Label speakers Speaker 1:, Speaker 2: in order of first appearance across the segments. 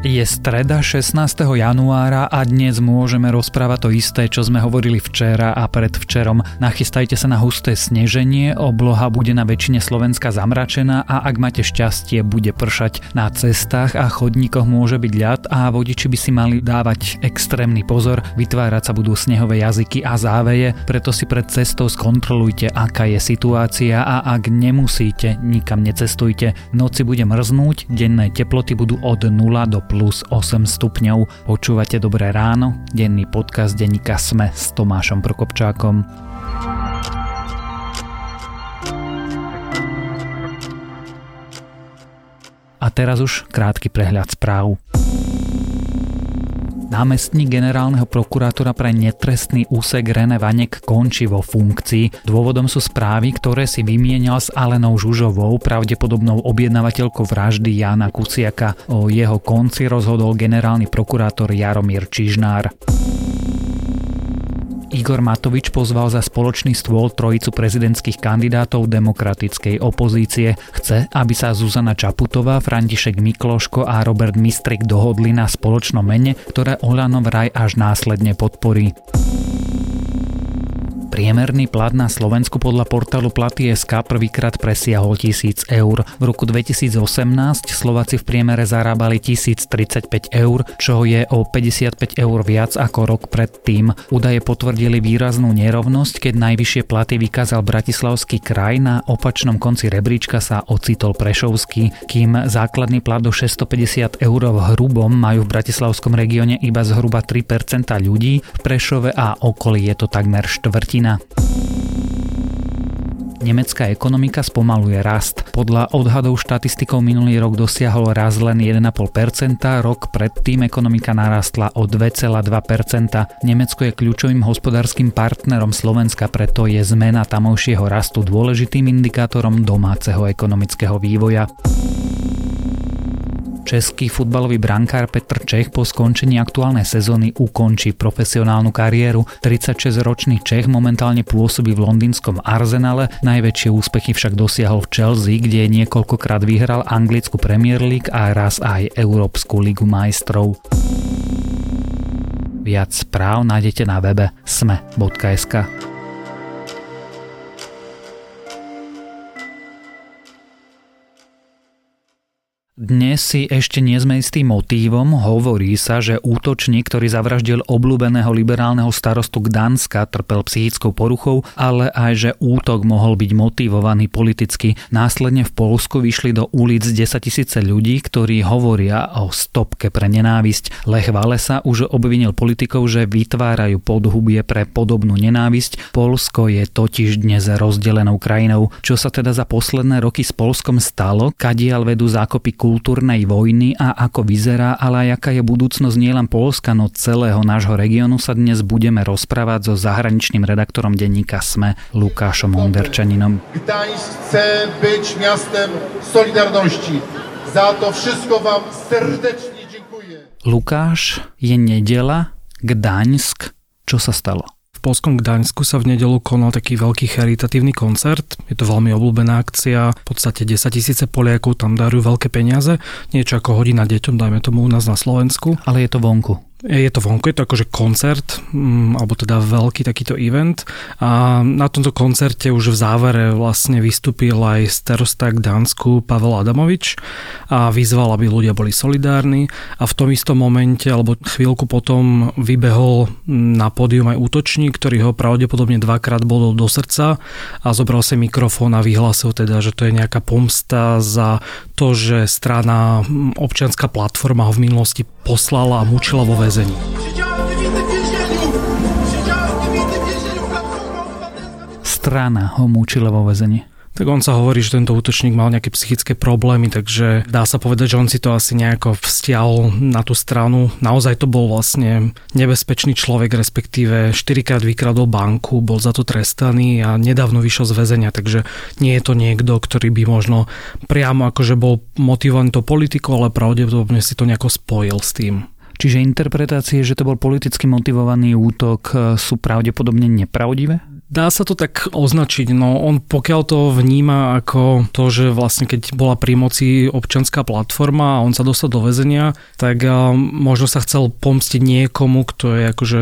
Speaker 1: Je streda 16. januára a dnes môžeme rozprávať to isté, čo sme hovorili včera a predvčerom. Nachystajte sa na husté sneženie, obloha bude na väčšine Slovenska zamračená a ak máte šťastie, bude pršať. Na cestách a chodníkoch môže byť ľad a vodiči by si mali dávať extrémny pozor, vytvárať sa budú snehové jazyky a záveje, preto si pred cestou skontrolujte, aká je situácia a ak nemusíte, nikam necestujte. Noci bude mrznúť, denné teploty budú od 0 do plus 8 stupňov. Počúvate Dobré ráno, denný podcast denníka Sme s Tomášom Prokopčákom. A teraz už krátky prehľad správ. Námestník generálneho prokurátora pre netrestný úsek René Vanek končí vo funkcii. Dôvodom sú správy, ktoré si vymienial s Alenou Žužovou, pravdepodobnou objednavateľkou vraždy Jana Kuciaka. O jeho konci rozhodol generálny prokurátor Jaromír Čižnár. Igor Matovič pozval za spoločný stôl trojicu prezidentských kandidátov demokratickej opozície. Chce, aby sa Zuzana Čaputová, František Mikloško a Robert Mistrik dohodli na spoločnom mene, ktoré Olano vraj až následne podporí. Priemerný plat na Slovensku podľa portálu Platy.sk prvýkrát presiahol 1000 eur. V roku 2018 Slováci v priemere zarábali 1035 eur, čo je o 55 eur viac ako rok predtým. Údaje potvrdili výraznú nerovnosť, keď najvyššie platy vykázal Bratislavský kraj, na opačnom konci rebríčka sa ocitol Prešovský, kým základný plat do 650 eur v hrubom majú v Bratislavskom regióne iba zhruba 3% ľudí, v Prešove a okolí je to takmer štvrtina Nemecká ekonomika spomaluje rast. Podľa odhadov štatistikov minulý rok dosiahol raz len 1,5%, rok predtým ekonomika narastla o 2,2%. Nemecko je kľúčovým hospodárskym partnerom Slovenska, preto je zmena tamojšieho rastu dôležitým indikátorom domáceho ekonomického vývoja. Český futbalový brankár Petr Čech po skončení aktuálnej sezóny ukončí profesionálnu kariéru. 36-ročný Čech momentálne pôsobí v londýnskom Arsenale, najväčšie úspechy však dosiahol v Chelsea, kde niekoľkokrát vyhral anglickú Premier League a raz aj Európsku ligu majstrov. Viac správ nájdete na webe sme.sk. Dnes si ešte nie sme istým motívom. Hovorí sa, že útočník, ktorý zavraždil obľúbeného liberálneho starostu Gdanska, trpel psychickou poruchou, ale aj, že útok mohol byť motivovaný politicky. Následne v Polsku vyšli do ulic 10 tisíce ľudí, ktorí hovoria o stopke pre nenávisť. Lech Walesa už obvinil politikov, že vytvárajú podhubie pre podobnú nenávisť. Polsko je totiž dnes rozdelenou krajinou. Čo sa teda za posledné roky s Polskom stalo? Kadiaľ vedú zákopy kultúrnej vojny a ako vyzerá, ale aj aká je budúcnosť nielen Polska, no celého nášho regiónu sa dnes budeme rozprávať so zahraničným redaktorom denníka SME Lukášom Onderčaninom.
Speaker 2: Gdańsk chce byť miastem solidarności. Za to všetko vám srdečne ďakujem.
Speaker 1: Lukáš, je nedela, Gdaňsk, čo sa stalo?
Speaker 3: Polskom Gdaňsku sa v nedelu konal taký veľký charitatívny koncert. Je to veľmi obľúbená akcia. V podstate 10 tisíce Poliakov tam darujú veľké peniaze. Niečo ako hodina deťom, dajme tomu u nás na Slovensku.
Speaker 1: Ale je to vonku.
Speaker 3: Je to vonku, je to akože koncert, mm, alebo teda veľký takýto event. A na tomto koncerte už v závere vlastne vystúpil aj starosta k Dánsku Pavel Adamovič a vyzval, aby ľudia boli solidárni. A v tom istom momente, alebo chvíľku potom vybehol na pódium aj útočník, ktorý ho pravdepodobne dvakrát bodol do srdca a zobral si mikrofón a vyhlásil teda, že to je nejaká pomsta za to, že strana občianská platforma ho v minulosti poslala a mučila vo väzení.
Speaker 1: Strana ho mučila vo väzení.
Speaker 3: Tak on sa hovorí, že tento útočník mal nejaké psychické problémy, takže dá sa povedať, že on si to asi nejako vzťahol na tú stranu. Naozaj to bol vlastne nebezpečný človek, respektíve 4 krát vykradol banku, bol za to trestaný a nedávno vyšiel z väzenia, takže nie je to niekto, ktorý by možno priamo akože bol motivovaný to politikou, ale pravdepodobne si to nejako spojil s tým.
Speaker 1: Čiže interpretácie, že to bol politicky motivovaný útok, sú pravdepodobne nepravdivé?
Speaker 3: Dá sa to tak označiť, no on pokiaľ to vníma ako to, že vlastne keď bola pri moci občanská platforma a on sa dostal do väzenia, tak možno sa chcel pomstiť niekomu, kto je akože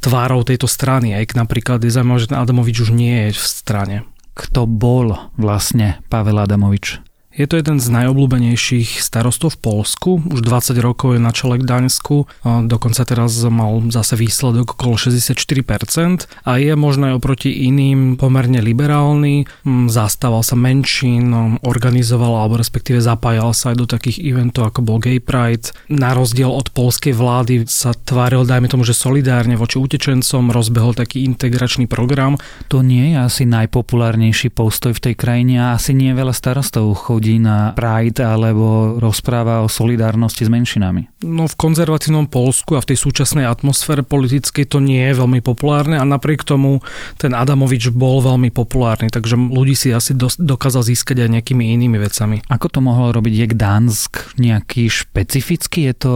Speaker 3: tvárou tejto strany, aj napríklad je zaujímavé, že Adamovič už nie je v strane.
Speaker 1: Kto bol vlastne Pavel Adamovič?
Speaker 3: Je to jeden z najobľúbenejších starostov v Polsku. Už 20 rokov je na čele Gdaňsku. Dokonca teraz mal zase výsledok okolo 64% a je možno aj oproti iným pomerne liberálny. Mm, zastával sa menšín, organizoval alebo respektíve zapájal sa aj do takých eventov ako bol Gay Pride. Na rozdiel od polskej vlády sa tváril, dajme tomu, že solidárne voči utečencom, rozbehol taký integračný program.
Speaker 1: To nie je asi najpopulárnejší postoj v tej krajine a asi nie veľa starostov chodí na Pride alebo rozpráva o solidárnosti s menšinami?
Speaker 3: No v konzervatívnom Polsku a v tej súčasnej atmosfére politickej to nie je veľmi populárne a napriek tomu ten Adamovič bol veľmi populárny, takže ľudí si asi dokázal získať aj nejakými inými vecami.
Speaker 1: Ako to mohlo robiť? Je Gdansk nejaký špecifický? Je to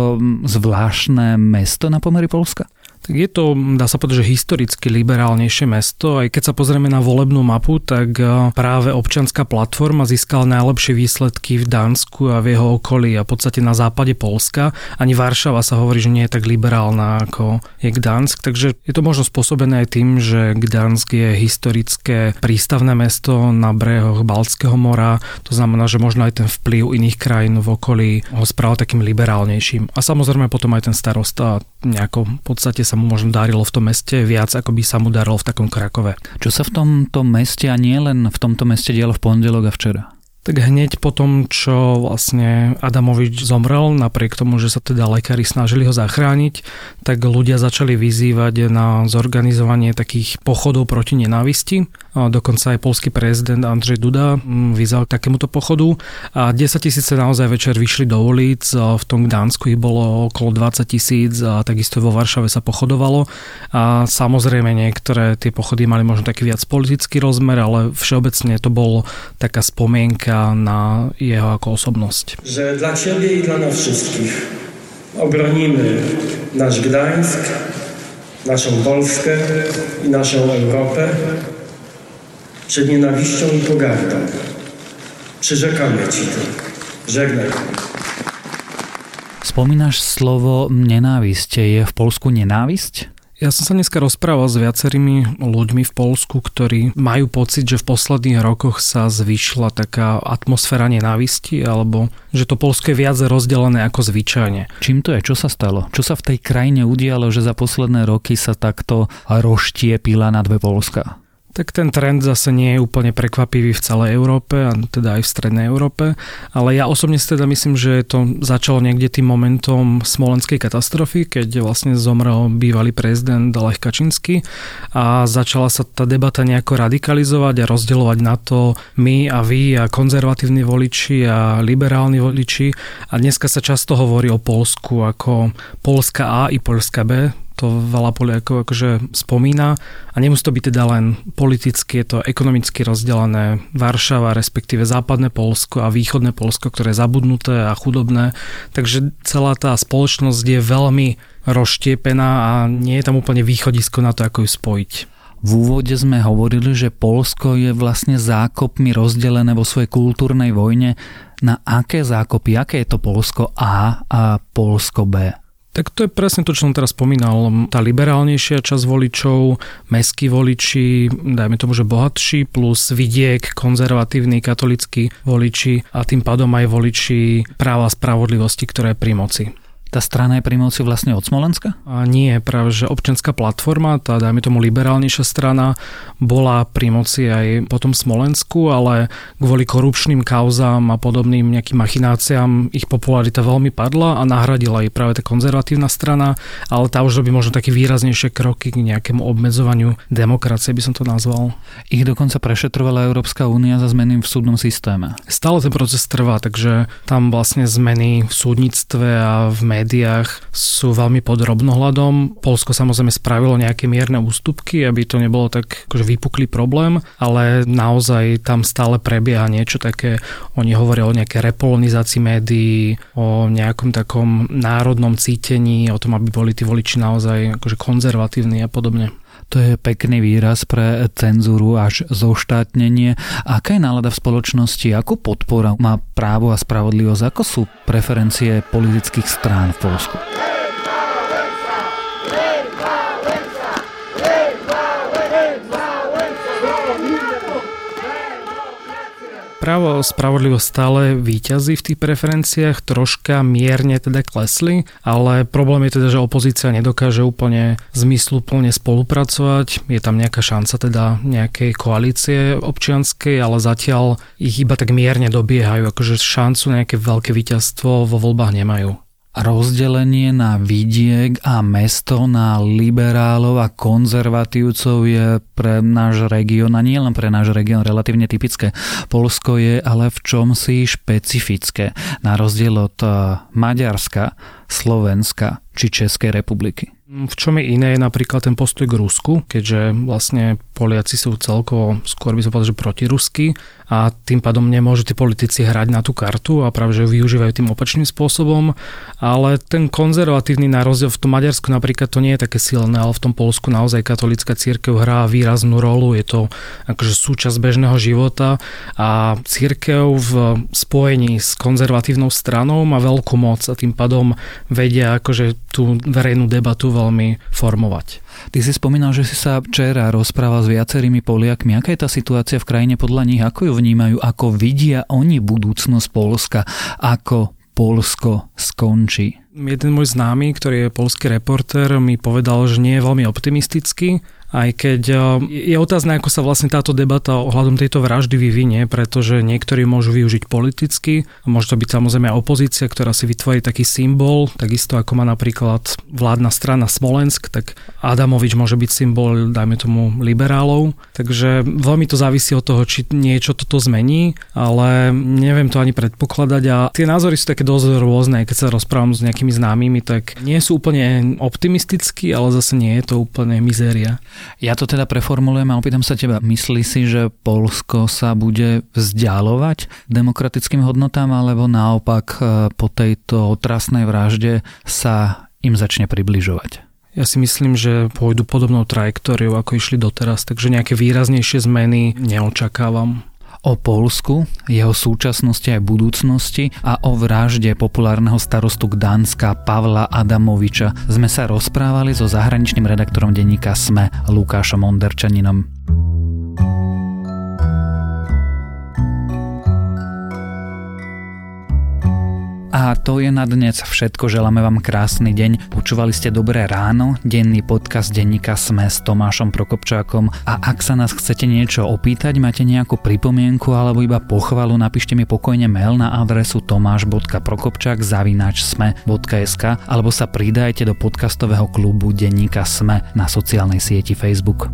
Speaker 1: zvláštne mesto na pomery Polska?
Speaker 3: Tak je to, dá sa povedať, že historicky liberálnejšie mesto. Aj keď sa pozrieme na volebnú mapu, tak e, práve občanská platforma získala najlepšie výsledky v Dánsku a v jeho okolí a v podstate na západe Polska. Ani Varšava sa hovorí, že nie je tak liberálna ako je Gdansk. Takže je to možno spôsobené aj tým, že Gdansk je historické prístavné mesto na brehoch Baltského mora. To znamená, že možno aj ten vplyv iných krajín v okolí ho spravil takým liberálnejším. A samozrejme potom aj ten starosta nejako v podstate sa mu možno darilo v tom meste viac, ako by sa mu darilo v takom Krakove.
Speaker 1: Čo sa v tomto meste a nie len v tomto meste dialo v pondelok a včera?
Speaker 3: Tak hneď po tom, čo vlastne Adamovič zomrel, napriek tomu, že sa teda lekári snažili ho zachrániť, tak ľudia začali vyzývať na zorganizovanie takých pochodov proti nenávisti. Dokonca aj polský prezident Andrzej Duda mm, vyzval k takémuto pochodu a 10 tisíce naozaj večer vyšli do ulic. V tom Gdánsku ich bolo okolo 20 tisíc a takisto vo Varšave sa pochodovalo. A samozrejme niektoré tie pochody mali možno taký viac politický rozmer, ale všeobecne to bolo taká spomienka na jeho ako osobnosť.
Speaker 4: Że dla Ciebie i dla nas wszystkich obronimy nasz Gdańsk, naszą Polskę i naszą Europę przed nienawiścią i pogardą. Przyrzekamy Ci to. Żegnaj.
Speaker 1: Spomínaš slovo nenávisť. Je v Polsku nenávisť?
Speaker 3: Ja som sa dneska rozprával s viacerými ľuďmi v Polsku, ktorí majú pocit, že v posledných rokoch sa zvýšila taká atmosféra nenávisti, alebo že to Polsko je viac rozdelené ako zvyčajne.
Speaker 1: Čím to je? Čo sa stalo? Čo sa v tej krajine udialo, že za posledné roky sa takto roštiepila na dve Polska?
Speaker 3: Tak ten trend zase nie je úplne prekvapivý v celej Európe a teda aj v strednej Európe, ale ja osobne si teda myslím, že to začalo niekde tým momentom smolenskej katastrofy, keď vlastne zomrel bývalý prezident Lech Kačínsky a začala sa tá debata nejako radikalizovať a rozdeľovať na to my a vy a konzervatívni voliči a liberálni voliči. A dneska sa často hovorí o Polsku ako Polska A i Polska B, to veľa Poliakov akože spomína a nemusí to byť teda len politicky, je to ekonomicky rozdelené Varšava, respektíve západné Polsko a východné Polsko, ktoré je zabudnuté a chudobné, takže celá tá spoločnosť je veľmi rozštiepená a nie je tam úplne východisko na to, ako ju spojiť.
Speaker 1: V úvode sme hovorili, že Polsko je vlastne zákopmi rozdelené vo svojej kultúrnej vojne. Na aké zákopy, aké je to Polsko A a Polsko B?
Speaker 3: Tak to je presne to, čo som teraz spomínal. Tá liberálnejšia časť voličov, meskí voliči, dajme tomu, že bohatší, plus vidiek, konzervatívni, katolickí voliči a tým pádom aj voliči práva spravodlivosti, ktoré je pri moci.
Speaker 1: Tá strana je pri moci vlastne od Smolenska?
Speaker 3: A nie, práve že občianská platforma, tá dajme tomu liberálnejšia strana, bola pri moci aj potom Smolensku, ale kvôli korupčným kauzám a podobným nejakým machináciám ich popularita veľmi padla a nahradila aj práve tá konzervatívna strana, ale tá už robí možno také výraznejšie kroky k nejakému obmedzovaniu demokracie, by som to nazval.
Speaker 1: Ich dokonca prešetrovala Európska únia za zmeny v súdnom systéme.
Speaker 3: Stále ten proces trvá, takže tam vlastne zmeny v súdnictve a v médiách médiách sú veľmi pod drobnohľadom. Polsko samozrejme spravilo nejaké mierne ústupky, aby to nebolo tak akože vypuklý problém, ale naozaj tam stále prebieha niečo také, oni hovoria o nejakej repolonizácii médií, o nejakom takom národnom cítení, o tom, aby boli tí voliči naozaj akože konzervatívni a podobne.
Speaker 1: To je pekný výraz pre cenzúru až zoštátnenie. Aká je nálada v spoločnosti? Ako podpora má právo a spravodlivosť? Ako sú preferencie politických strán v Polsku?
Speaker 3: Právo a spravodlivosť stále výťazí v tých preferenciách, troška mierne teda klesli, ale problém je teda, že opozícia nedokáže úplne zmysluplne spolupracovať. Je tam nejaká šanca teda nejakej koalície občianskej, ale zatiaľ ich iba tak mierne dobiehajú, akože šancu nejaké veľké víťazstvo vo voľbách nemajú
Speaker 1: rozdelenie na vidiek a mesto, na liberálov a konzervatívcov je pre náš región, a nie len pre náš región, relatívne typické. Polsko je ale v čom si špecifické, na rozdiel od eh, Maďarska, Slovenska či Českej republiky.
Speaker 3: V čom je iné je napríklad ten postoj k Rusku, keďže vlastne Poliaci sú celkovo skôr by som povedal, že protirusky a tým pádom nemôžu tí politici hrať na tú kartu a práve že ju využívajú tým opačným spôsobom, ale ten konzervatívny na rozdiel v tom Maďarsku napríklad to nie je také silné, ale v tom Polsku naozaj katolická církev hrá výraznú rolu, je to akože súčasť bežného života a církev v spojení s konzervatívnou stranou má veľkú moc a tým pádom vedia akože tú verejnú debatu veľmi formovať.
Speaker 1: Ty si spomínal, že si sa včera rozprával s viacerými Poliakmi. Aká je tá situácia v krajine podľa nich? Ako ju vnímajú? Ako vidia oni budúcnosť Polska? Ako Polsko skončí?
Speaker 3: Jeden môj známy, ktorý je polský reporter, mi povedal, že nie je veľmi optimistický aj keď eh, je otázne, ako sa vlastne táto debata ohľadom tejto vraždy vyvinie, pretože niektorí môžu využiť politicky, môže to byť samozrejme opozícia, ktorá si vytvorí taký symbol, takisto ako má napríklad vládna strana Smolensk, tak Adamovič môže byť symbol, dajme tomu, liberálov. Takže veľmi to závisí od toho, či niečo toto zmení, ale neviem to ani predpokladať a tie názory sú také dosť rôzne, keď sa rozprávam s nejakými známymi, tak nie sú úplne optimistickí, ale zase nie je to úplne mizéria.
Speaker 1: Ja to teda preformulujem a opýtam sa teba. Myslí si, že Polsko sa bude vzdialovať demokratickým hodnotám, alebo naopak e, po tejto otrasnej vražde sa im začne približovať?
Speaker 3: Ja si myslím, že pôjdu podobnou trajektóriou, ako išli doteraz, takže nejaké výraznejšie zmeny neočakávam
Speaker 1: o Polsku, jeho súčasnosti aj budúcnosti a o vražde populárneho starostu Gdanska Pavla Adamoviča sme sa rozprávali so zahraničným redaktorom denníka SME Lukášom Onderčaninom. A to je na dnes všetko. Želáme vám krásny deň. Počúvali ste Dobré ráno, denný podcast denníka Sme s Tomášom Prokopčákom. A ak sa nás chcete niečo opýtať, máte nejakú pripomienku alebo iba pochvalu, napíšte mi pokojne mail na adresu tomáš.prokopčák zavináč sme.sk alebo sa pridajte do podcastového klubu denníka Sme na sociálnej sieti Facebook.